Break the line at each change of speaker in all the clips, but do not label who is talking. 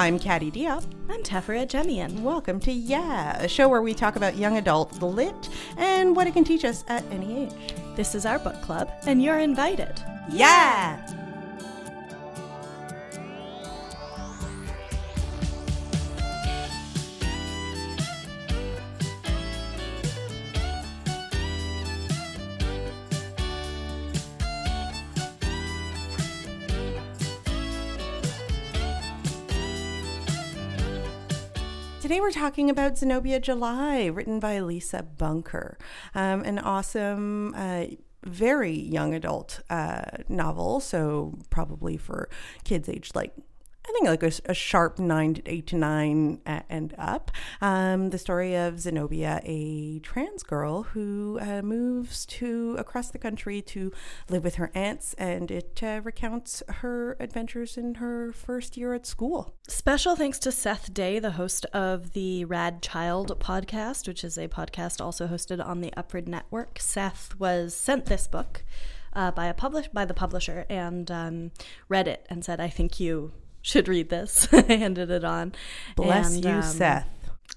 I'm Caddy Diop.
I'm Tefera Jemian.
Welcome to Yeah, a show where we talk about young adult lit and what it can teach us at any age.
This is our book club, and you're invited.
Yeah! We're talking about Zenobia July, written by Lisa Bunker, um, an awesome. Uh, very young adult uh, novel, so probably for kids aged like I think like a, a, sharp nine to eight to nine and up. Um, the story of Zenobia, a trans girl who uh, moves to across the country to live with her aunts, and it uh, recounts her adventures in her first year at school.
Special thanks to Seth Day, the host of the Rad Child podcast, which is a podcast also hosted on the Upward Network. Seth was sent this book. Uh, by a publish by the publisher and um, read it and said, "I think you should read this. I handed it on.
Bless and, you, um, Seth.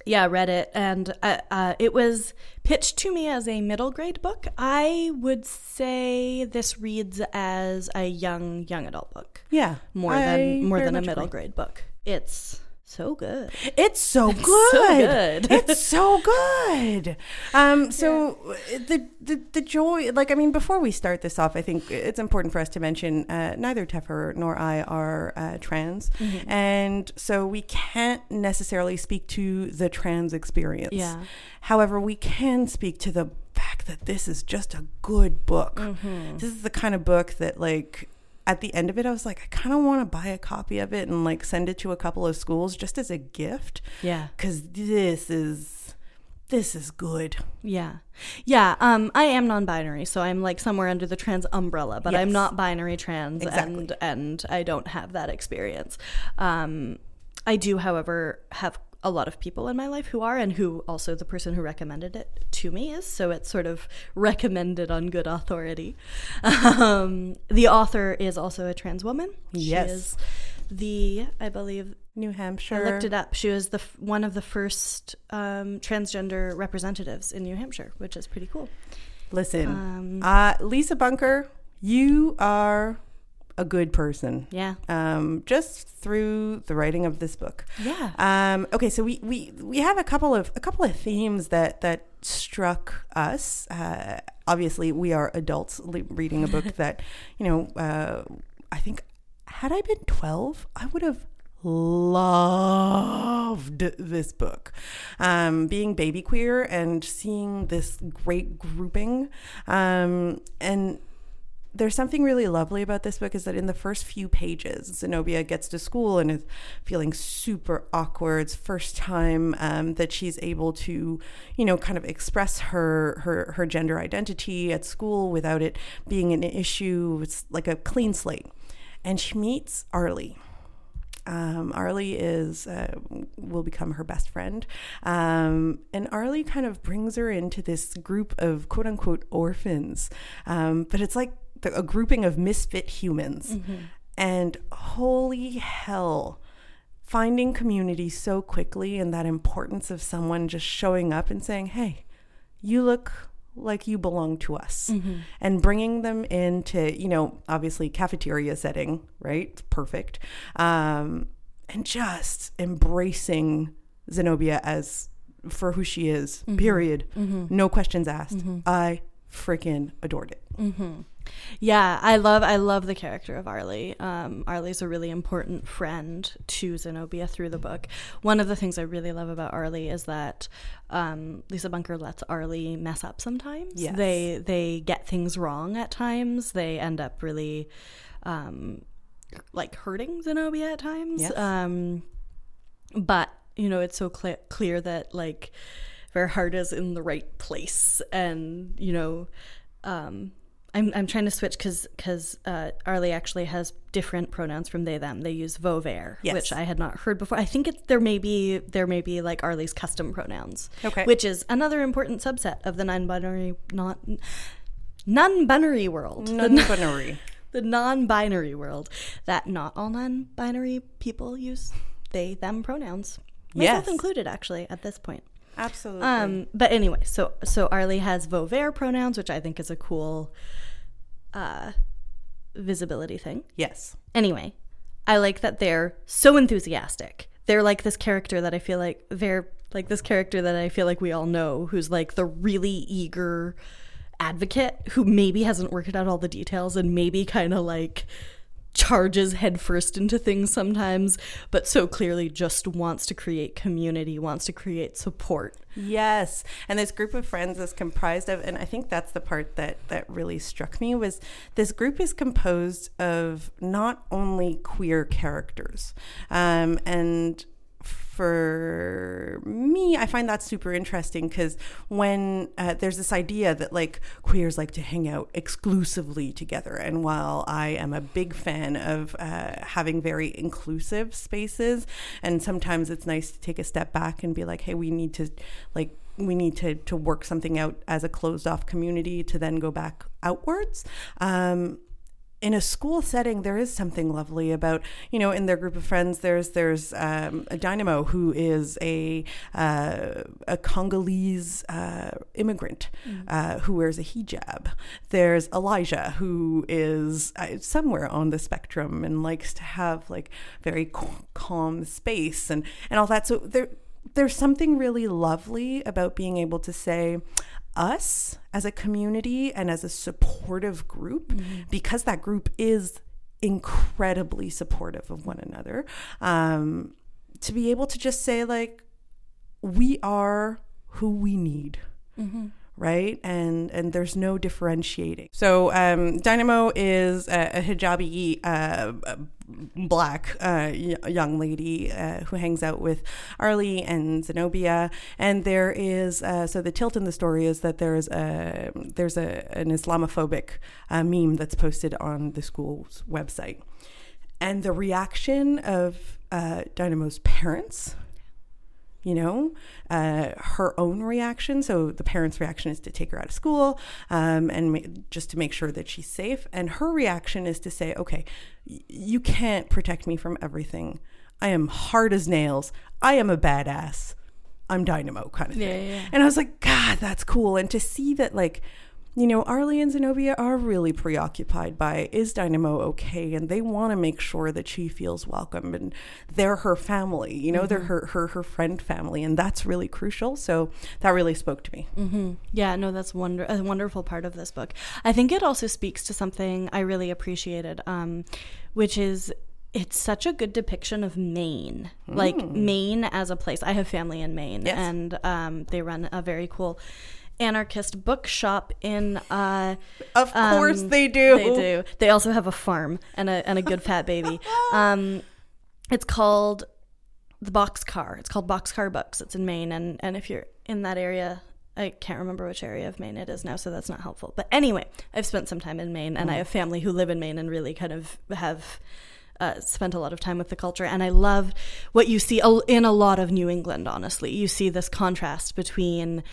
Yeah, read it, and uh, uh, it was pitched to me as a middle grade book. I would say this reads as a young young adult book.
Yeah,
more I than more than a middle agree. grade book. It's so good.
It's so it's good. So good. it's so good. Um, so yeah. the, the the joy, like I mean, before we start this off, I think it's important for us to mention uh, neither Teffer nor I are uh, trans, mm-hmm. and so we can't necessarily speak to the trans experience.
Yeah.
However, we can speak to the fact that this is just a good book. Mm-hmm. This is the kind of book that like at the end of it, I was like, I kind of want to buy a copy of it and like send it to a couple of schools just as a gift.
Yeah.
Because this is this is good.
Yeah. Yeah. Um, I am non-binary, so I'm like somewhere under the trans umbrella, but yes. I'm not binary trans, exactly. and and I don't have that experience. Um, I do, however, have a lot of people in my life who are, and who also the person who recommended it to me is. So it's sort of recommended on good authority. Um, the author is also a trans woman.
Yes.
She is the, I believe,
New Hampshire.
I looked it up. She was the one of the first um, transgender representatives in New Hampshire, which is pretty cool.
Listen, um, uh, Lisa Bunker, you are a good person.
Yeah.
Um, just through the writing of this book.
Yeah.
Um, okay, so we, we we have a couple of a couple of themes that that struck us. Uh, obviously, we are adults reading a book that you know. Uh, I think had I been twelve, I would have loved this book. Um, being baby queer and seeing this great grouping, um, and there's something really lovely about this book is that in the first few pages, Zenobia gets to school and is feeling super awkward. It's first time um, that she's able to, you know, kind of express her her her gender identity at school without it being an issue. It's like a clean slate, and she meets Arlie. Um, Arlie is uh, will become her best friend, um, and Arlie kind of brings her into this group of quote unquote orphans. Um, but it's like a grouping of misfit humans. Mm-hmm. And holy hell, finding community so quickly and that importance of someone just showing up and saying, hey, you look like you belong to us mm-hmm. and bringing them into you know obviously cafeteria setting right perfect um, and just embracing zenobia as for who she is mm-hmm. period mm-hmm. no questions asked mm-hmm. i freaking adored it
mm-hmm. Yeah, I love I love the character of Arlie. Um, Arlie's a really important friend to Zenobia through the book. One of the things I really love about Arlie is that um, Lisa Bunker lets Arlie mess up sometimes.
Yes.
They they get things wrong at times. They end up really um, like hurting Zenobia at times.
Yes.
Um, but you know, it's so cl- clear that like her heart is in the right place, and you know. Um, I'm I'm trying to switch because because uh, Arlie actually has different pronouns from they them. They use vover,
yes.
which I had not heard before. I think it, there may be there may be like Arlie's custom pronouns,
okay,
which is another important subset of the non-binary not non-binary world.
Non-binary.
The, the non-binary world that not all non-binary people use they them pronouns. Myself yes. included actually at this point.
Absolutely.
Um, but anyway, so so Arlie has Vauvert pronouns, which I think is a cool uh, visibility thing.
Yes.
Anyway, I like that they're so enthusiastic. They're like this character that I feel like they're like this character that I feel like we all know who's like the really eager advocate who maybe hasn't worked out all the details and maybe kind of like charges headfirst into things sometimes, but so clearly just wants to create community, wants to create support.
Yes. And this group of friends is comprised of and I think that's the part that that really struck me was this group is composed of not only queer characters. Um, and for me, I find that super interesting because when uh, there's this idea that like queers like to hang out exclusively together, and while I am a big fan of uh, having very inclusive spaces, and sometimes it's nice to take a step back and be like, hey, we need to like we need to to work something out as a closed off community to then go back outwards. Um, in a school setting, there is something lovely about you know in their group of friends. There's there's um, a Dynamo who is a uh, a Congolese uh, immigrant mm. uh, who wears a hijab. There's Elijah who is uh, somewhere on the spectrum and likes to have like very calm space and and all that. So there there's something really lovely about being able to say us as a community and as a supportive group mm-hmm. because that group is incredibly supportive of one another. Um, to be able to just say like we are who we need. Mm-hmm right? And and there's no differentiating. So um, Dynamo is a, a hijabi uh, black uh, young lady uh, who hangs out with Arlie and Zenobia, and there is uh, so the tilt in the story is that there is a there's a an Islamophobic uh, meme that's posted on the school's website, and the reaction of uh, Dynamo's parents you know, uh, her own reaction. So the parents' reaction is to take her out of school um, and ma- just to make sure that she's safe. And her reaction is to say, okay, y- you can't protect me from everything. I am hard as nails. I am a badass. I'm dynamo kind of thing. Yeah, yeah. And I was like, God, that's cool. And to see that, like, you know, Arlie and Zenobia are really preoccupied by is Dynamo okay? And they want to make sure that she feels welcome and they're her family, you know, mm-hmm. they're her, her, her friend family. And that's really crucial. So that really spoke to me.
Mm-hmm. Yeah, no, that's wonder- a wonderful part of this book. I think it also speaks to something I really appreciated, um, which is it's such a good depiction of Maine, mm. like Maine as a place. I have family in Maine, yes. and um, they run a very cool anarchist bookshop in uh
of course um, they do
they do they also have a farm and a and a good fat baby um it's called the boxcar it's called boxcar books it's in maine and and if you're in that area I can't remember which area of Maine it is now, so that's not helpful. But anyway, I've spent some time in Maine, and mm. I have family who live in Maine and really kind of have uh, spent a lot of time with the culture. And I love what you see in a lot of New England, honestly. You see this contrast between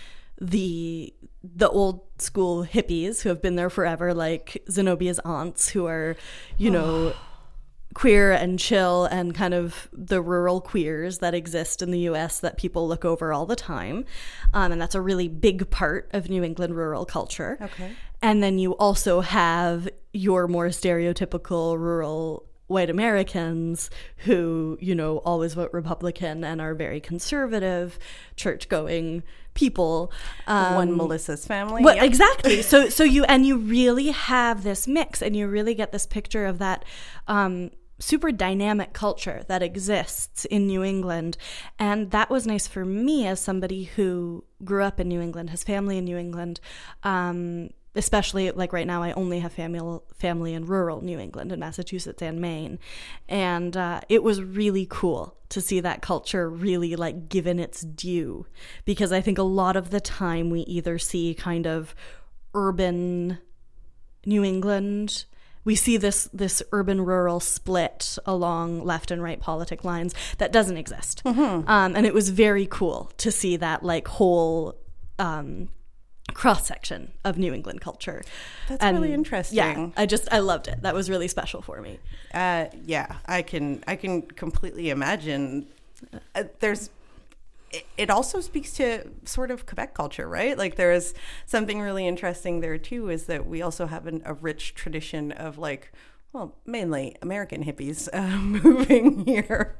the the old school hippies who have been there forever, like Zenobia's aunts, who are, you know, queer and chill, and kind of the rural queers that exist in the US that people look over all the time. Um, and that's a really big part of New England rural culture.
Okay.
And then you also have your more stereotypical rural white Americans who, you know, always vote Republican and are very conservative, church going people.
Um, One Melissa's family.
Well, yep. Exactly. So, so you, and you really have this mix and you really get this picture of that. Um, super dynamic culture that exists in New England. And that was nice for me as somebody who grew up in New England, has family in New England. Um, especially like right now, I only have family family in rural New England, in Massachusetts and Maine, and uh, it was really cool to see that culture really like given its due, because I think a lot of the time we either see kind of urban New England we see this this urban rural split along left and right politic lines that doesn't exist mm-hmm. um, and it was very cool to see that like whole um, cross section of New England culture.
That's and really interesting.
Yeah, I just I loved it. That was really special for me.
Uh, yeah, I can I can completely imagine uh, there's it also speaks to sort of Quebec culture, right? Like there is something really interesting there too, is that we also have an, a rich tradition of like, well, mainly American hippies uh, moving here,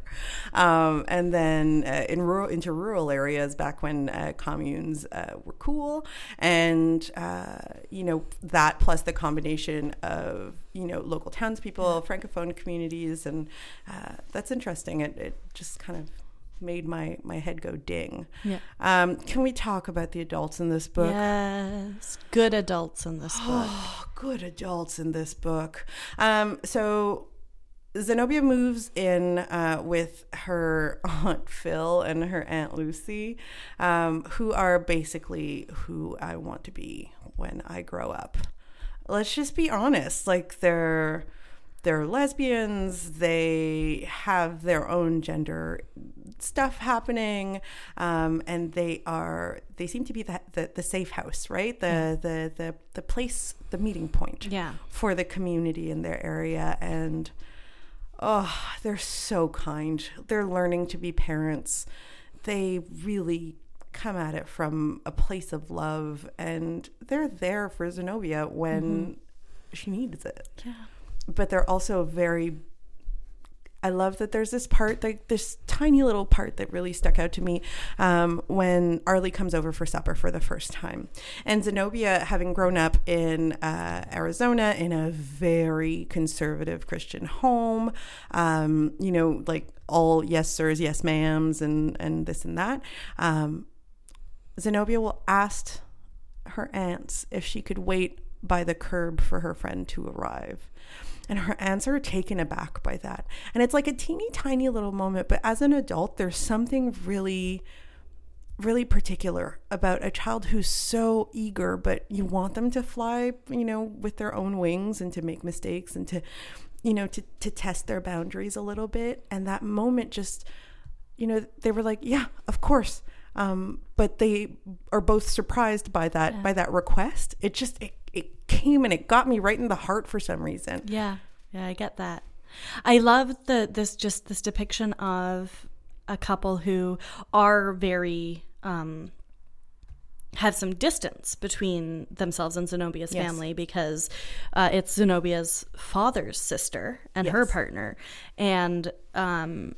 um, and then uh, in rural into rural areas back when uh, communes uh, were cool, and uh, you know that plus the combination of you know local townspeople, francophone communities, and uh, that's interesting. It, it just kind of made my my head go ding.
Yeah.
Um, can we talk about the adults in this book?
Yes, good adults in this book.
Oh, good adults in this book. Um, so Zenobia moves in uh, with her aunt Phil and her aunt Lucy, um, who are basically who I want to be when I grow up. Let's just be honest. Like they're they're lesbians. They have their own gender stuff happening, um, and they are they seem to be the the, the safe house, right? The, yeah. the the the place, the meeting point,
yeah.
for the community in their area, and oh, they're so kind. They're learning to be parents. They really come at it from a place of love, and they're there for Zenobia when mm-hmm. she needs it.
Yeah
but they're also very I love that there's this part, like this tiny little part that really stuck out to me um, when Arlie comes over for supper for the first time. And Zenobia, having grown up in uh, Arizona in a very conservative Christian home, um, you know, like all yes sirs, yes ma'ams, and and this and that. Um, Zenobia will ask her aunts if she could wait by the curb for her friend to arrive. And her aunts are taken aback by that. And it's like a teeny tiny little moment, but as an adult, there's something really really particular about a child who's so eager, but you want them to fly, you know, with their own wings and to make mistakes and to, you know, to, to test their boundaries a little bit. And that moment just, you know, they were like, yeah, of course. Um, but they are both surprised by that, yeah. by that request. It just, it it came and it got me right in the heart for some reason.
Yeah. Yeah, I get that. I love the this just this depiction of a couple who are very um have some distance between themselves and Zenobia's yes. family because uh, it's Zenobia's father's sister and yes. her partner, and um,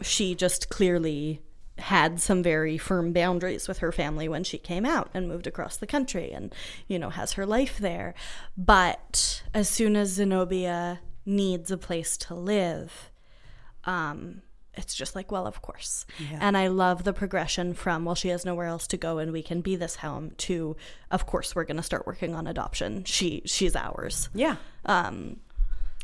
she just clearly had some very firm boundaries with her family when she came out and moved across the country and you know has her life there. But as soon as zenobia needs a place to live um it's just like well of course. Yeah. and i love the progression from well she has nowhere else to go and we can be this home to of course we're going to start working on adoption. She she's ours.
Yeah.
Um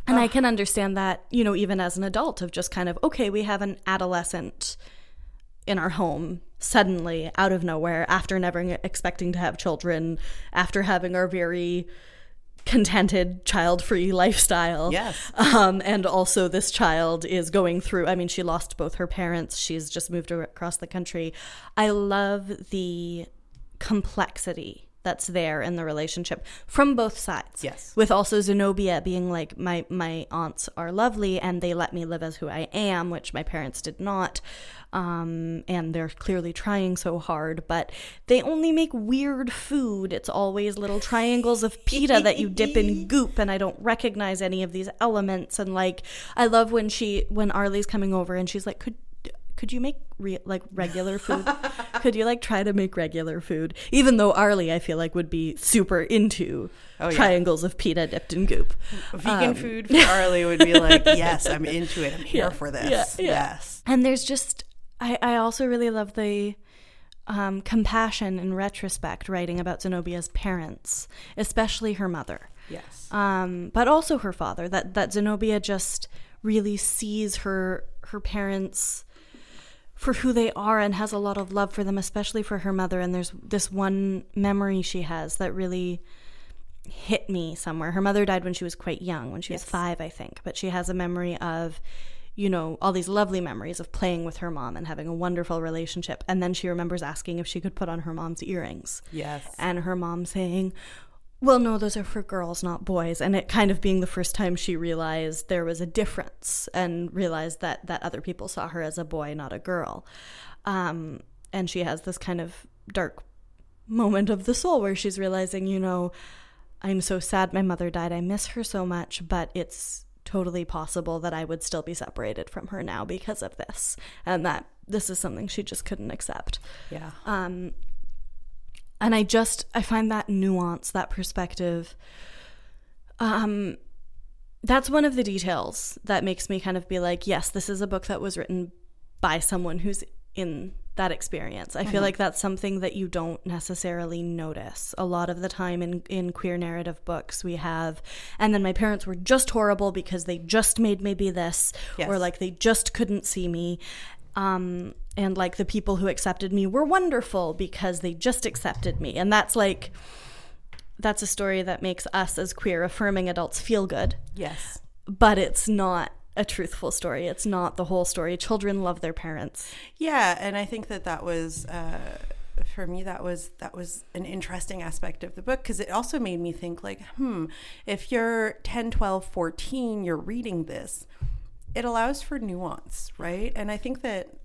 and Ugh. i can understand that you know even as an adult of just kind of okay we have an adolescent in our home suddenly out of nowhere after never expecting to have children, after having our very contented child-free lifestyle.
Yes.
Um, and also this child is going through I mean she lost both her parents. She's just moved across the country. I love the complexity that's there in the relationship from both sides.
Yes.
With also Zenobia being like my my aunts are lovely and they let me live as who I am, which my parents did not. Um, and they're clearly trying so hard, but they only make weird food. It's always little triangles of pita that you dip in goop, and I don't recognize any of these elements. And like, I love when she when Arlie's coming over and she's like, "Could could you make re- like regular food? could you like try to make regular food? Even though Arlie, I feel like would be super into oh, triangles of pita dipped in goop.
Vegan um, food for Arlie would be like, yes, I'm into it. I'm here yeah, for this. Yeah, yes.
And there's just, I, I also really love the um, compassion in retrospect writing about Zenobia's parents, especially her mother.
Yes.
Um, but also her father. That that Zenobia just really sees her her parents for who they are and has a lot of love for them, especially for her mother. And there's this one memory she has that really hit me somewhere. Her mother died when she was quite young, when she yes. was five, I think. But she has a memory of, you know, all these lovely memories of playing with her mom and having a wonderful relationship. And then she remembers asking if she could put on her mom's earrings.
Yes.
And her mom saying, well, no, those are for girls, not boys. And it kind of being the first time she realized there was a difference and realized that, that other people saw her as a boy, not a girl. Um, and she has this kind of dark moment of the soul where she's realizing, you know, I'm so sad my mother died. I miss her so much, but it's totally possible that I would still be separated from her now because of this. And that this is something she just couldn't accept.
Yeah.
Um, and I just I find that nuance, that perspective. Um, that's one of the details that makes me kind of be like, yes, this is a book that was written by someone who's in that experience. I mm-hmm. feel like that's something that you don't necessarily notice. A lot of the time in, in queer narrative books, we have, and then my parents were just horrible because they just made me be this, yes. or like they just couldn't see me. Um, and like the people who accepted me were wonderful because they just accepted me. And that's like, that's a story that makes us as queer affirming adults feel good.
Yes.
But it's not a truthful story. It's not the whole story. Children love their parents.
Yeah, and I think that that was uh, for me that was that was an interesting aspect of the book because it also made me think like, hmm, if you're 10, 12, 14, you're reading this, it allows for nuance, right? And I think that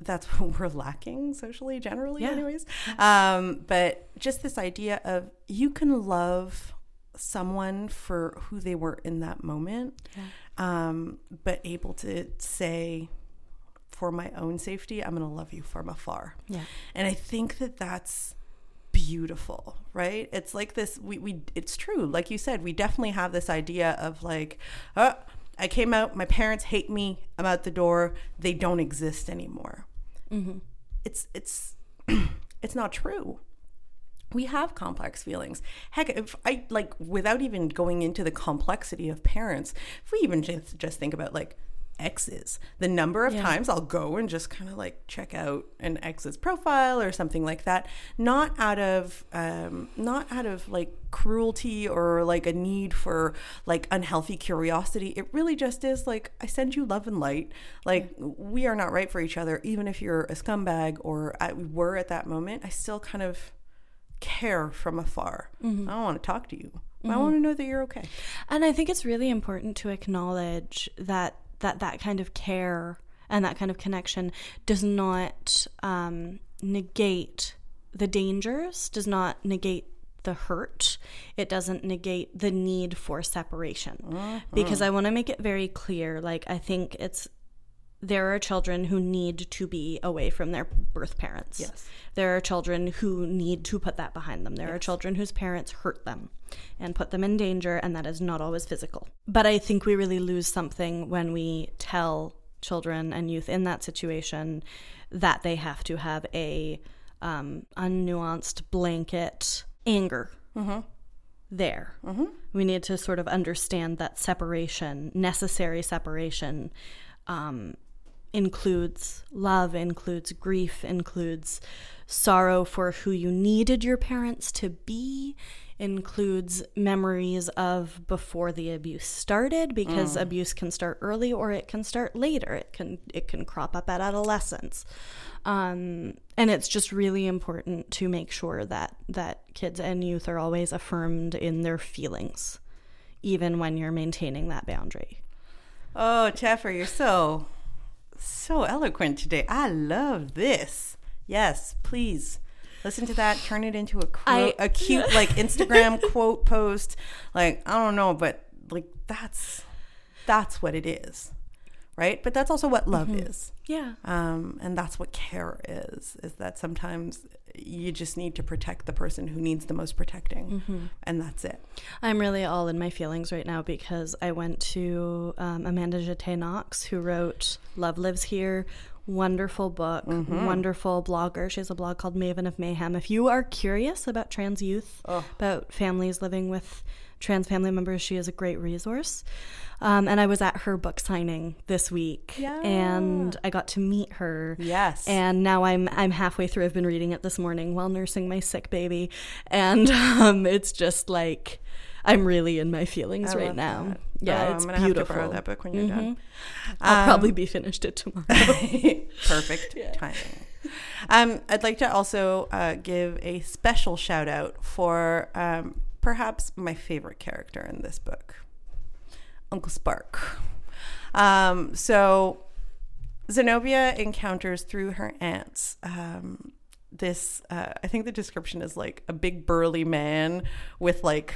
that's what we're lacking socially generally yeah. anyways um, but just this idea of you can love someone for who they were in that moment yeah um, but able to say, for my own safety, I'm going to love you from afar.
Yeah.
And I think that that's beautiful, right? It's like this, we, we, it's true. Like you said, we definitely have this idea of like, oh, I came out, my parents hate me, I'm out the door, they don't exist anymore. Mm-hmm. It's, it's, it's not true we have complex feelings. Heck, if I like without even going into the complexity of parents, if we even just, just think about like exes, the number of yeah. times I'll go and just kind of like check out an ex's profile or something like that, not out of um, not out of like cruelty or like a need for like unhealthy curiosity. It really just is like I send you love and light. Like yeah. we are not right for each other, even if you're a scumbag or I were at that moment. I still kind of care from afar. Mm-hmm. I don't want to talk to you. Mm-hmm. I want to know that you're okay.
And I think it's really important to acknowledge that that that kind of care and that kind of connection does not um, negate the dangers, does not negate the hurt. It doesn't negate the need for separation. Mm-hmm. Because I want to make it very clear like I think it's there are children who need to be away from their birth parents.
Yes.
There are children who need to put that behind them. There yes. are children whose parents hurt them and put them in danger, and that is not always physical. But I think we really lose something when we tell children and youth in that situation that they have to have a um, unnuanced blanket anger. Mm-hmm there. Mm-hmm. We need to sort of understand that separation, necessary separation, um, includes love, includes grief, includes sorrow for who you needed your parents to be, includes memories of before the abuse started because mm. abuse can start early or it can start later. It can it can crop up at adolescence. Um, and it's just really important to make sure that that kids and youth are always affirmed in their feelings even when you're maintaining that boundary.
Oh, Teffer, you're so so eloquent today. I love this. Yes, please listen to that. Turn it into a quote, I, a cute like Instagram quote post. Like I don't know, but like that's that's what it is, right? But that's also what love mm-hmm. is.
Yeah.
Um, and that's what care is. Is that sometimes you just need to protect the person who needs the most protecting, mm-hmm. and that's it.
I'm really all in my feelings right now because I went to um, Amanda Jetté Knox, who wrote "Love Lives Here." Wonderful book, mm-hmm. wonderful blogger. She has a blog called Maven of Mayhem. If you are curious about trans youth, oh. about families living with trans family members, she is a great resource. Um, and I was at her book signing this week, yeah. and I got to meet her.
Yes.
And now I'm I'm halfway through. I've been reading it this morning while nursing my sick baby, and um, it's just like I'm really in my feelings I right now. That. Yeah, oh, it's I'm gonna beautiful. Have to borrow
that book when you're mm-hmm. done.
I'll um, probably be finished it tomorrow.
perfect yeah. timing. Um, I'd like to also uh, give a special shout out for um, perhaps my favorite character in this book, Uncle Spark. Um, so Zenobia encounters through her aunts um, this. Uh, I think the description is like a big burly man with like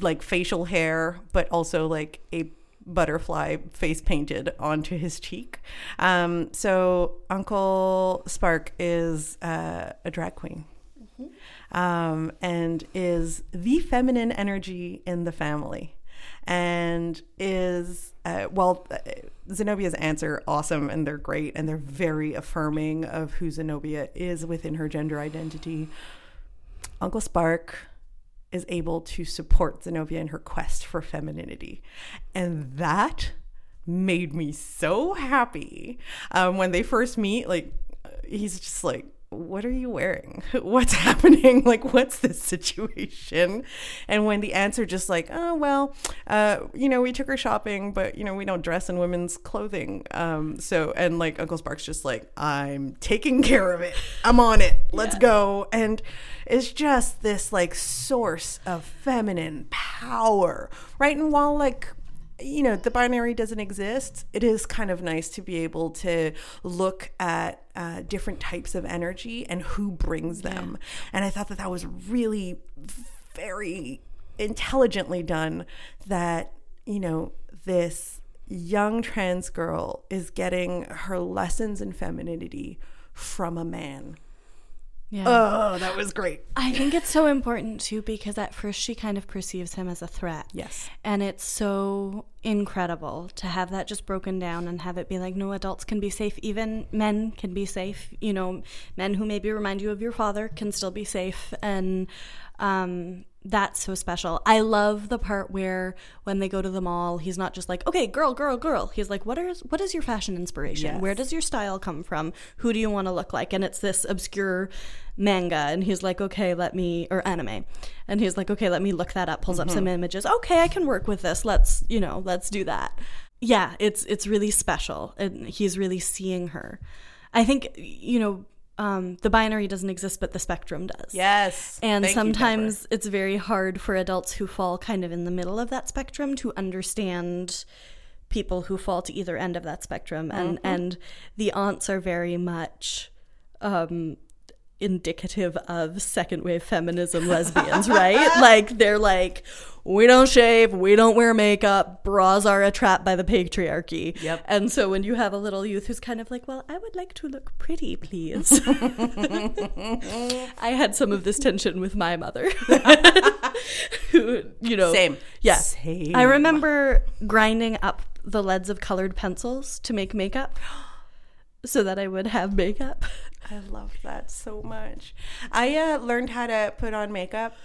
like facial hair, but also like a butterfly face painted onto his cheek. Um, so Uncle Spark is uh, a drag queen. Mm-hmm. Um, and is the feminine energy in the family and is uh, well uh, zenobia's are awesome and they're great and they're very affirming of who zenobia is within her gender identity uncle spark is able to support Zenobia in her quest for femininity. And that made me so happy. Um, when they first meet, like, he's just like, what are you wearing? What's happening? Like, what's this situation? And when the answer just like, oh, well, uh, you know, we took her shopping, but, you know, we don't dress in women's clothing. Um, so, and like Uncle Spark's just like, I'm taking care of it. I'm on it. Let's yeah. go. And it's just this like source of feminine power, right? And while like you know, the binary doesn't exist, it is kind of nice to be able to look at uh, different types of energy and who brings them. Yeah. And I thought that that was really very intelligently done that, you know, this young trans girl is getting her lessons in femininity from a man yeah. Oh, that was great.
I think it's so important too because at first she kind of perceives him as a threat.
Yes.
And it's so incredible to have that just broken down and have it be like, no, adults can be safe. Even men can be safe. You know, men who maybe remind you of your father can still be safe. And um, that's so special. I love the part where when they go to the mall, he's not just like, "Okay, girl, girl, girl." He's like, "What is what is your fashion inspiration? Yes. Where does your style come from? Who do you want to look like?" And it's this obscure manga and he's like, "Okay, let me or anime." And he's like, "Okay, let me look that up." Pulls mm-hmm. up some images. "Okay, I can work with this. Let's, you know, let's do that." Yeah, it's it's really special and he's really seeing her. I think you know um, the binary doesn't exist, but the spectrum does.
Yes.
And Thank sometimes you, it's very hard for adults who fall kind of in the middle of that spectrum to understand people who fall to either end of that spectrum. And mm-hmm. and the aunts are very much um, indicative of second wave feminism lesbians, right? like they're like, we don't shave, we don't wear makeup, bras are a trap by the patriarchy.
Yep.
And so when you have a little youth who's kind of like, well, I would like to look pretty, please. I had some of this tension with my mother. who, you know.
Same.
Yeah.
Same.
I remember grinding up the leads of colored pencils to make makeup so that I would have makeup.
I love that so much. I uh, learned how to put on makeup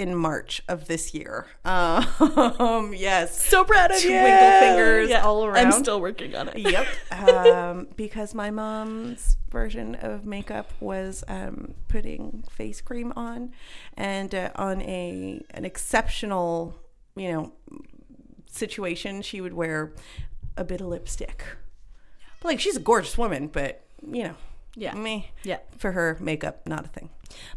in March of this year. Um, yes.
So proud of
you. Twinkle fingers yeah. all around.
I'm still working on it.
Yep. Um, because my mom's version of makeup was um, putting face cream on, and uh, on a an exceptional, you know, situation, she would wear a bit of lipstick. But like she's a gorgeous woman, but you know,
yeah,
me,
yeah,
for her makeup, not a thing.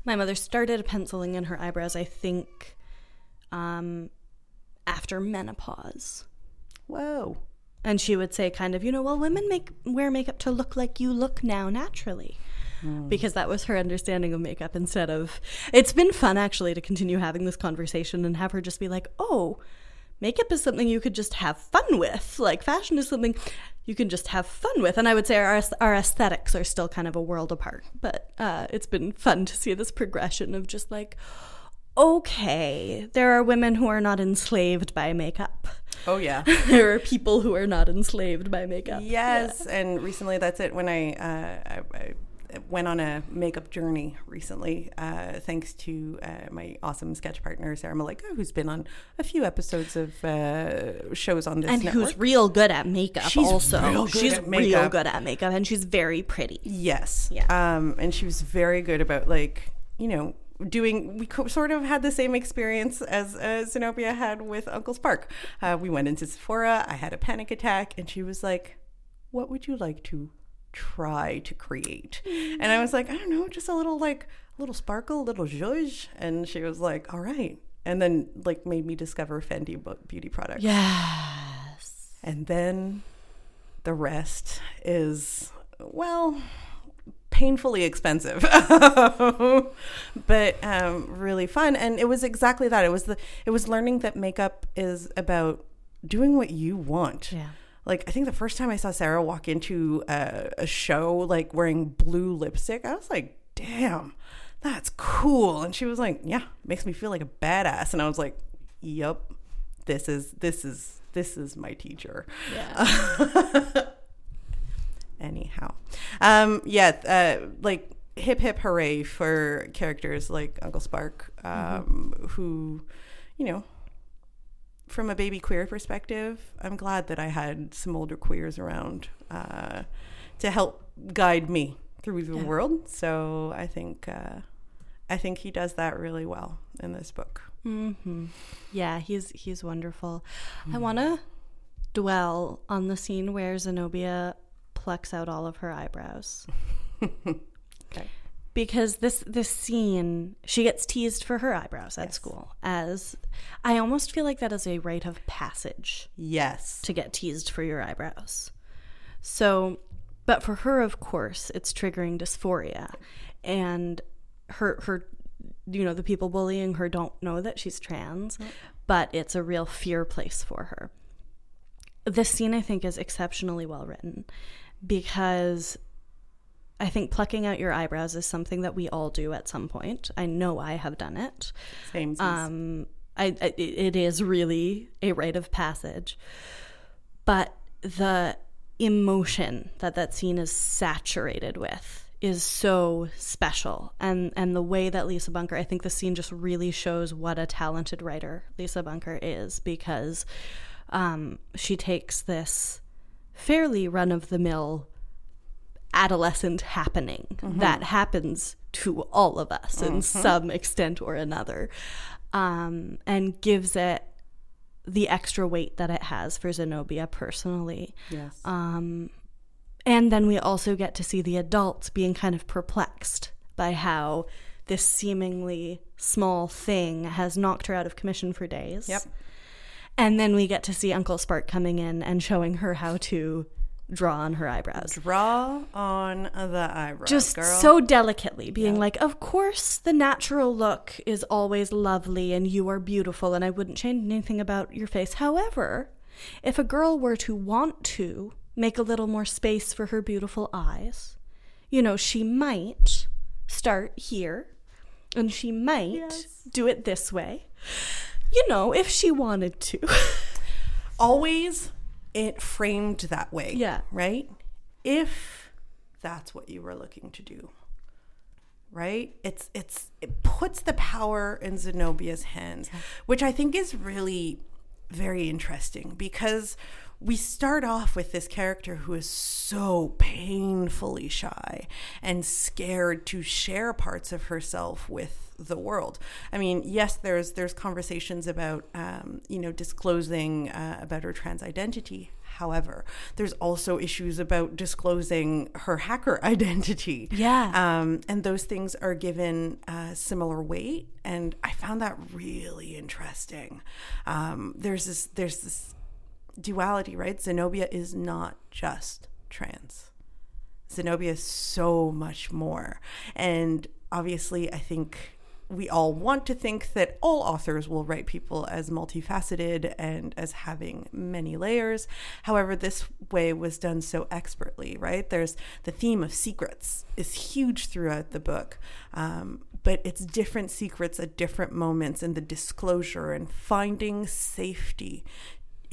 My mother started penciling in her eyebrows, I think, um, after menopause.
Whoa.
And she would say, kind of, you know, well, women make wear makeup to look like you look now naturally. Mm. Because that was her understanding of makeup instead of. It's been fun actually to continue having this conversation and have her just be like, oh, makeup is something you could just have fun with. Like fashion is something you can just have fun with. And I would say our, our aesthetics are still kind of a world apart. But uh, it's been fun to see this progression of just like, okay, there are women who are not enslaved by makeup.
Oh, yeah.
there are people who are not enslaved by makeup.
Yes. Yeah. And recently, that's it. When I, uh, I, I went on a makeup journey recently, uh, thanks to uh, my awesome sketch partner Sarah Malika, who's been on a few episodes of uh, shows on this
and
network.
who's real good at makeup.
She's
also,
real
she's
real
good at makeup, and she's very pretty.
Yes,
yeah.
Um, and she was very good about like you know doing we co- sort of had the same experience as uh, Zenobia had with Uncle Spark. Uh, we went into Sephora. I had a panic attack, and she was like, "What would you like to try to create? And I was like, I don't know, just a little like a little sparkle, a little zhuzh. And she was like, all right. And then like made me discover Fenty beauty products.
Yes.
And then the rest is well painfully expensive but um, really fun and it was exactly that it was the it was learning that makeup is about doing what you want
Yeah.
Like i think the first time i saw sarah walk into a, a show like wearing blue lipstick i was like damn that's cool. And she was like yeah makes me feel like a badass. And i was like yep this is this is this is my teacher.
Yeah.
anyhow um yeah uh like hip hip hooray for characters like uncle spark um who you know from a baby queer perspective i'm glad that i had some older queers around uh to help guide me through the
Yeah.
world so i think uh i think he does that really well in this book
hmm Yeah, he's he's wonderful. I want to dwell on the scene where Zenobia plucks out all of her eyebrows. because this this scene she gets teased for her eyebrows at
Yes.
school as i almost feel like that is a rite of passage
yes.
to get teased for your eyebrows. So but for her of course it's triggering dysphoria and her her you know the people bullying her don't know that she's trans but it's a real fear place for her. This scene i think is exceptionally well written because I think plucking out your eyebrows is something that we all do at some point. I know I have done it.
same
Um, I, I it is really a rite of passage, but the emotion that that scene is saturated with is so special, and and the way that Lisa Bunker, I think the scene just really shows what a talented writer Lisa Bunker is because um, she takes this fairly run of the mill adolescent happening that happens to all of us in some extent or another um, and gives it the extra weight that it has for Zenobia personally.
yes
Um, and then we also get to see the adults being kind of perplexed by how this seemingly small thing has knocked her out of commission for days.
Yep.
And then we get to see Uncle Spark coming in and showing her how to draw on her eyebrows.
draw on the eyebrows
Just
girl.
so delicately being like, of course, the natural look is always lovely and you are beautiful, and I wouldn't change anything about your face. However, if a girl were to want to make a little more space for her beautiful eyes, you know, she might start here and she might
Yes.
do it this way. You know, if she wanted to.
always it framed that way.
Yeah.
Right? If that's what you were looking to do. Right? It's it's it puts the power in Zenobia's hands, which I think is really very interesting because we start off with this character who is so painfully shy and scared to share parts of herself with the world. I mean, yes, there's there's conversations about um, you know disclosing uh, about her trans identity. However, there's also issues about disclosing her hacker identity.
Yeah.
Um, and those things are given uh, similar weight, and I found that really interesting. Um, there's this there's this duality, right? Zenobia is not just trans. Zenobia is so much more. And obviously, I think we all want to think that all authors will write people as multifaceted and as having many layers. However, this way was done so expertly, right? There's the theme of secrets is huge throughout the book, um, but it's different secrets at different moments in the disclosure and finding safety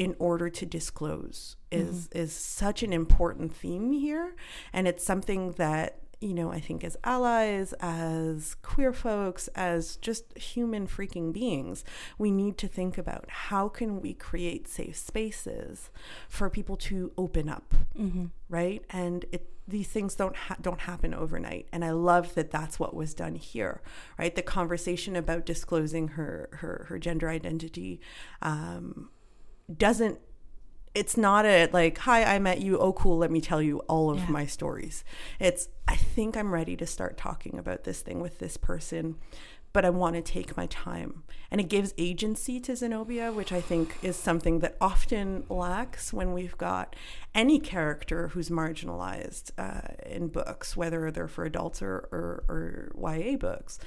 in order to disclose is is such an important theme here. And it's something that you know i think as allies as queer folks as just human freaking beings we need to think about how can we create safe spaces for people to open up right? And it these things don't ha- don't happen overnight. And i love that that's what was done here right? The conversation about disclosing her her her gender identity um doesn't it's not a like, hi, I met you. Oh, cool. Let me tell you all of
Yeah.
my stories. It's, I think I'm ready to start talking about this thing with this person, but I want to take my time. And it gives agency to Zenobia, which I think is something that often lacks when we've got any character who's marginalized uh, in books, whether they're for adults or, or, or YA books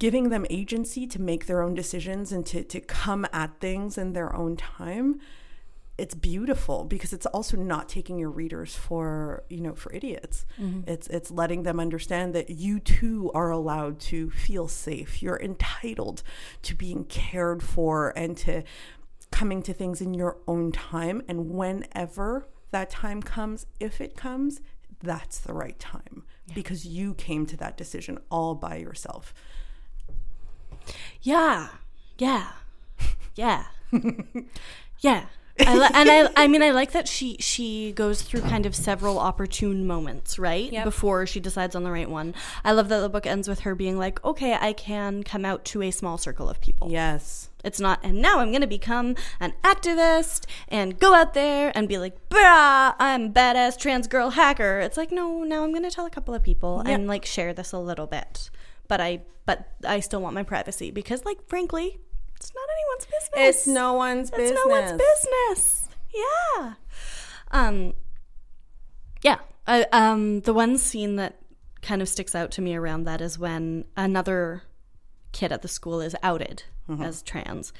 giving them agency to make their own decisions and to, to come at things in their own time it's beautiful because it's also not taking your readers for you know for idiots. Mm-hmm. It's it's letting them understand that you too are allowed to feel safe. You're entitled to being cared for and to coming to things in your own time. And whenever that time comes if it comes that's the right time because you came to that decision all by yourself
Yeah. Yeah. Yeah. yeah. I li- and I, I mean, I like that she she goes through kind of several opportune moments, right,
Yep.
before she decides on the right one. I love that the book ends with her being like, "Okay, I can come out to a small circle of people."
yes
It's not, and now I'm going to become an activist and go out there and be like, "Brah, I'm a badass trans girl hacker." It's like, no, now I'm going to tell a couple of people
Yeah.
and like share this a little bit, but I, but I still want my privacy because, like, frankly, it's not anyone's business.
it's no one's business
It's no one's business. Yeah. Um. Yeah. I, um. The one scene that kind of sticks out to me around that is when another kid at the school is outed as trans,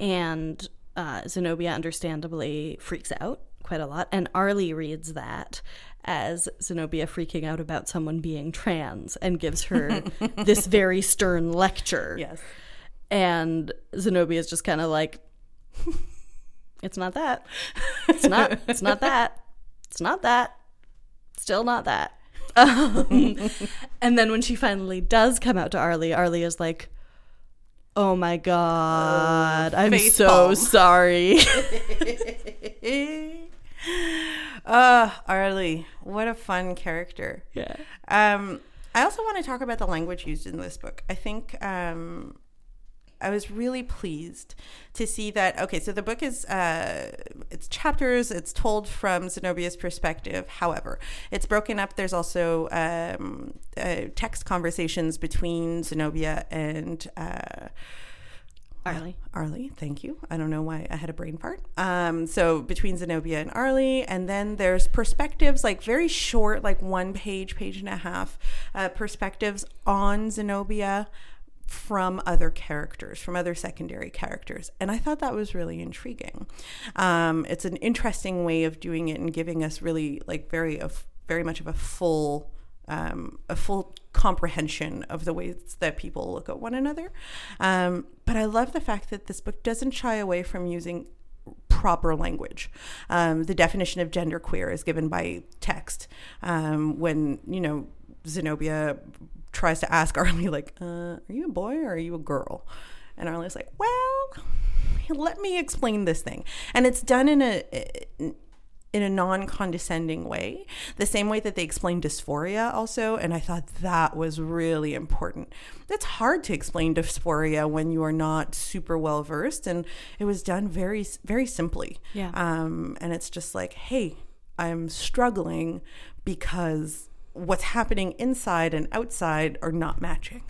and uh, Zenobia understandably freaks out quite a lot, and Arlie reads that as Zenobia freaking out about someone being trans and gives her this very stern lecture
yes
and Zenobia is just kind of like, "It's not that. It's not. It's not that. It's not that. Still not that." Um, and then when she finally does come out to Arlie, Arlie is like, "Oh my god, I'm so
palm.
sorry."
uh arlie what a fun character
yeah.
um i also want to talk about the language used in this book i think um I was really pleased to see that. Okay, so the book is uh, it's chapters. It's told from Zenobia's perspective. However, it's broken up. There's also um, uh, text conversations between Zenobia and uh,
Arlie.
Arlie, thank you. I don't know why I had a brain fart. Um, so between Zenobia and Arlie, and then there's perspectives, like very short, like one page, page and a half, uh, perspectives on Zenobia from other characters, from other secondary characters. And I thought that was really intriguing. Um, it's an interesting way of doing it and giving us really like very of very much of a full um, a full comprehension of the ways that people look at one another. Um, but I love the fact that this book doesn't shy away from using proper language. Um, the definition of genderqueer is given by text. Um, when, you know, Zenobia tries to ask Arlie, like, uh, are you a boy or are you a girl? And Arlie's like, well, let me explain this thing. And it's done in a in a non-condescending way. The same way that they explain dysphoria also and i thought that was really important. It's hard to explain dysphoria when you are not super well versed and it was done very very simply.
Yeah.
um, and it's just like hey i'm struggling because what's happening inside and outside are not matching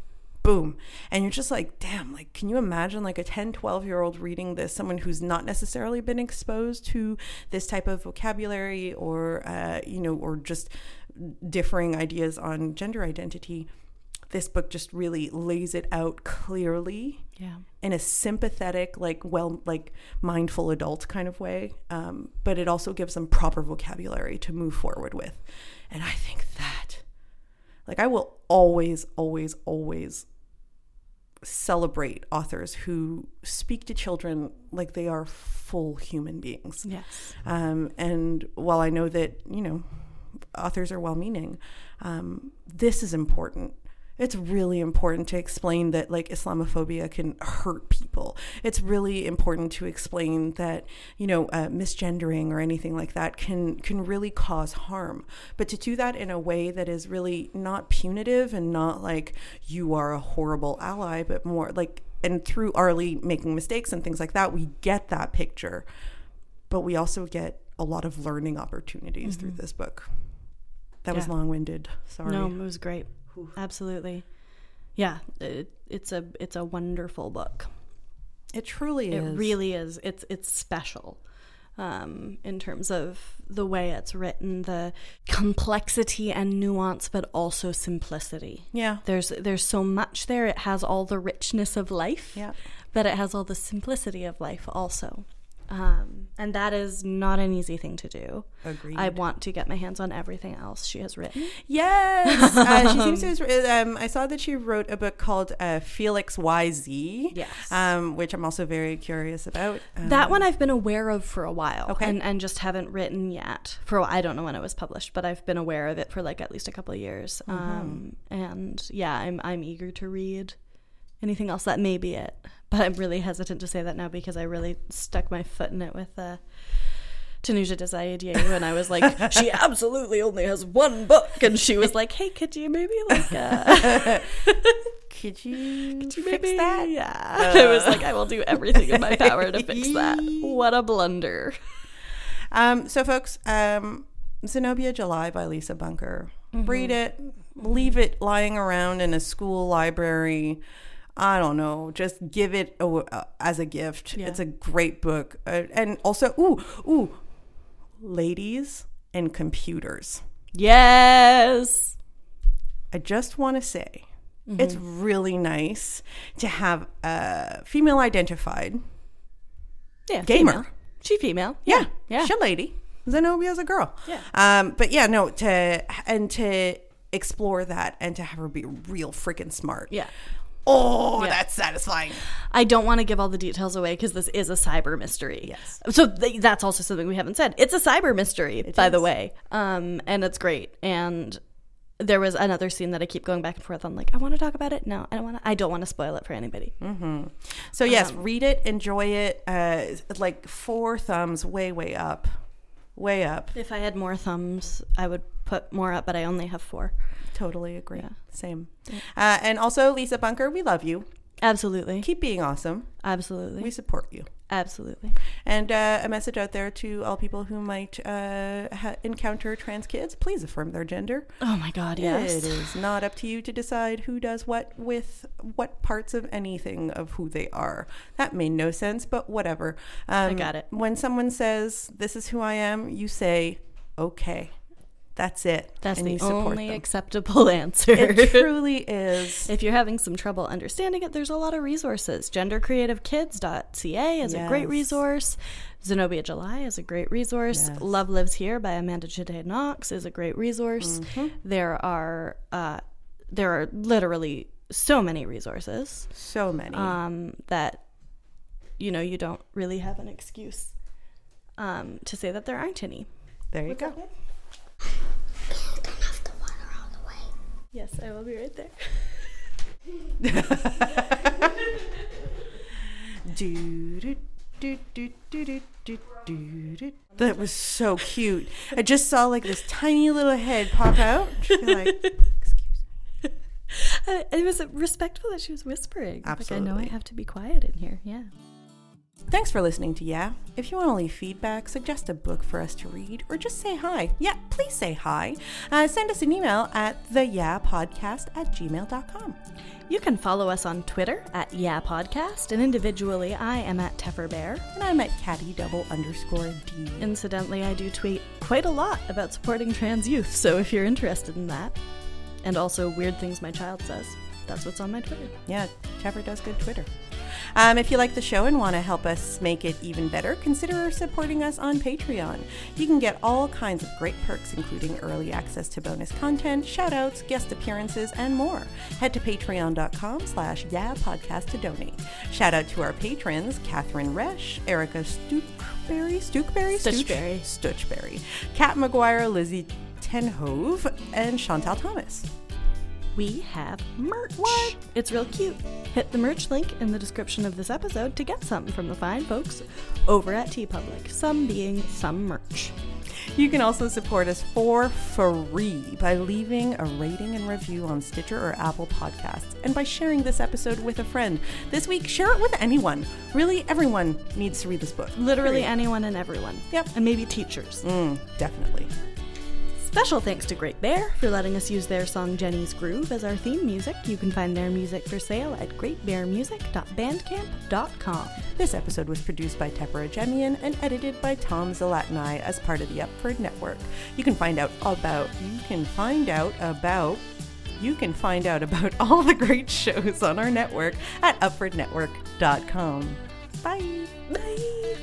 boom. And you're just like damn like can you imagine like a 10 12 year old reading this? Someone who's not necessarily been exposed to this type of vocabulary or uh, you know or just differing ideas on gender identity. This book just really lays it out clearly
Yeah.
in a sympathetic like well like mindful adult kind of way. Um, but it also gives them proper vocabulary to move forward with. And i think that like i will always always always celebrate authors who speak to children like they are full human beings
Yes.
um, and while I know that, you know, authors are well meaning, um, this is important. It's really important to explain that like Islamophobia can hurt people. It's really important to explain that you know uh, misgendering or anything like that can can really cause harm. But to do that in a way that is really not punitive and not like you are a horrible ally, but more like and through Arlie making mistakes and things like that, we get that picture but we also get a lot of learning opportunities mm-hmm. through this book. That yeah. was long winded. Sorry.
No, it was great. Absolutely. Yeah, it, it's a it's a wonderful book.
It truly
is. It really is. It's it's special. Um, in terms of the way it's written, the complexity and nuance, but also simplicity.
Yeah,
there's there's so much there. It has all the richness of life,
yeah,
but it has all the simplicity of life also. Um, and that is not an easy thing to do.
Agreed.
I want to get my hands on everything else she has written.
Yes, uh, she seems to. Have, um, I saw that she wrote a book called uh, Felix YZ.
Yes,
um, which I'm also very curious about.
that one I've been aware of for a while, okay, and, and just haven't written yet. For I don't know when it was published, but I've been aware of it for like at least a couple of years. Mm-hmm. Um, and yeah, I'm I'm eager to read anything else. That may be it but I'm really hesitant to say that now because I really stuck my foot in it with uh, Tanuja Desai and I was like, she absolutely only has one book, and she was like, hey, could you maybe like, uh,
could you, could you fix maybe? that?
Yeah, uh. I was like, I will do everything in my power to fix that. What a blunder.
Um, so, folks, um, Zenobia July by Lisa Bunker. Mm-hmm. Read it, leave it lying around in a school library I don't know, just give it a, uh, as a gift. Yeah. It's a great book. Uh, and also, ooh, ooh, ladies and computers.
Yes.
I just want to say mm-hmm. it's really nice to have a female identified
yeah,
gamer.
Female. She female.
Yeah. Yeah. She lady. Zenobia's a girl.
Yeah.
Um, but yeah, no, to and to explore that and to have her be real freaking smart.
Yeah.
Oh, yeah. that's satisfying.
I don't want to give all the details away because this is a cyber mystery.
Yes.
So th- that's also something we haven't said. It's a cyber mystery, it by is. the way. Um, and it's great. And there was another scene that I keep going back and forth on. Like, I want to talk about it. No, I don't want to. I don't want to spoil it for anybody.
Mm-hmm. So yes, um, read it, enjoy it. Uh, like four thumbs, way, way up, way up.
If I had more thumbs, I would put more up, but I only have four.
Totally agree. Yeah. Same. Uh, and also, Lisa Bunker, we love you.
Absolutely.
Keep being awesome.
Absolutely.
We support you.
Absolutely.
And uh, a message out there to all people who might uh, ha- encounter trans kids please affirm their gender.
Oh my God, yes.
It is not up to you to decide who does what with what parts of anything of who they are. That made no sense, but whatever.
Um, I got it.
When someone says, This is who I am, you say, Okay. That's it.
That's and the only them. acceptable answer.
It truly is.
if you're having some trouble understanding it, there's a lot of resources. Gendercreativekids.ca is yes. a great resource. Zenobia July is a great resource. Yes. Love Lives Here by Amanda Jetté Knox is a great resource. Mm-hmm. There are uh, there are literally so many resources.
So many.
Um, that you know you don't really have an excuse um, to say that there aren't any.
There you What's go.
Yes, I will be right there.
That was so cute. I just saw like this tiny little head pop out. like, excuse
me. it was respectful that she was whispering.
Absolutely.
Like, I know I have to be quiet in here. Yeah.
Thanks for listening to Yeah. If you want to leave feedback, suggest a book for us to read, or just say hi, yeah, please say hi. Uh, send us an email at the Yeah Podcast at gmail.com.
You can follow us on Twitter at Yeah Podcast, and individually, I am at Teffer Bear.
And I'm at Caddy double underscore D.
Incidentally, I do tweet quite a lot about supporting trans youth, so if you're interested in that, and also weird things my child says, that's what's on my Twitter.
Yeah, Teffer does good Twitter. Um, if you like the show and want to help us make it even better, consider supporting us on Patreon. You can get all kinds of great perks, including early access to bonus content, shoutouts, guest appearances, and more. Head to patreon.com slash yeah podcast to donate. Shout out to our patrons, Catherine Resch, Erica Stookberry, Stookberry?
Stutchberry.
Stutchberry, Kat McGuire, Lizzie Tenhove, and Chantal Thomas
we have merch.
What?
It's real cute. Hit the merch link in the description of this episode to get something from the fine folks over at TeePublic, some being some merch.
You can also support us for free by leaving a rating and review on Stitcher or Apple Podcasts and by sharing this episode with a friend. This week, share it with anyone. Really, everyone needs to read this book.
Literally Period. anyone and everyone.
Yep.
And maybe teachers.
Mm, definitely.
Special thanks to Great Bear for letting us use their song Jenny's Groove as our theme music. You can find their music for sale at greatbearmusic.bandcamp.com.
This episode was produced by Tepera Jemian and edited by Tom Zalatni as part of the Upford Network. You can find out about you can find out about you can find out about all the great shows on our network at upfordnetwork.com. Bye.
Bye.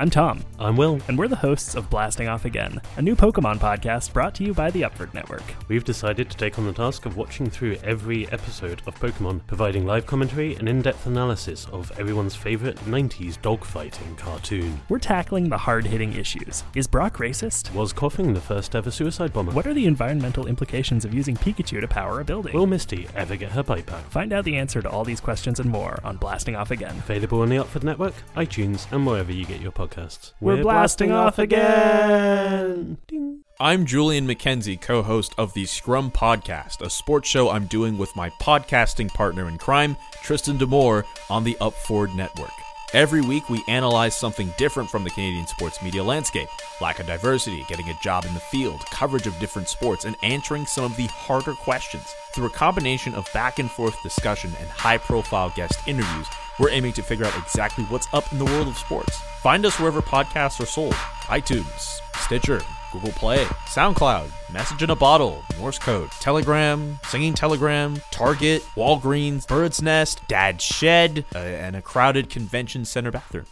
I'm Tom.
I'm Will.
And we're the hosts of Blasting Off Again, a new Pokemon podcast brought to you by the Upford Network.
We've decided to take on the task of watching through every episode of Pokemon, providing live commentary and in depth analysis of everyone's favourite 90s dogfighting cartoon.
We're tackling the hard hitting issues. Is Brock racist?
Was Koffing the first ever suicide bomber?
What are the environmental implications of using Pikachu to power a building?
Will Misty ever get her bite back?
Find out the answer to all these questions and more on Blasting Off Again.
Available on the Upford Network, iTunes, and wherever you get your podcasts podcasts.
We're, We're blasting, blasting off again.
Ding. I'm Julian McKenzie, co host of the Scrum Podcast, a sports show I'm doing with my podcasting partner in crime, Tristan D'Amour, on the Upford Network. Every week, we analyze something different from the Canadian sports media landscape lack of diversity, getting a job in the field, coverage of different sports, and answering some of the harder questions. Through a combination of back and forth discussion and high profile guest interviews, we're aiming to figure out exactly what's up in the world of sports. Find us wherever podcasts are sold iTunes, Stitcher, Google Play, SoundCloud, Message in a Bottle, Morse Code, Telegram, Singing Telegram, Target, Walgreens, Bird's Nest, Dad's Shed, uh, and a crowded convention center bathroom.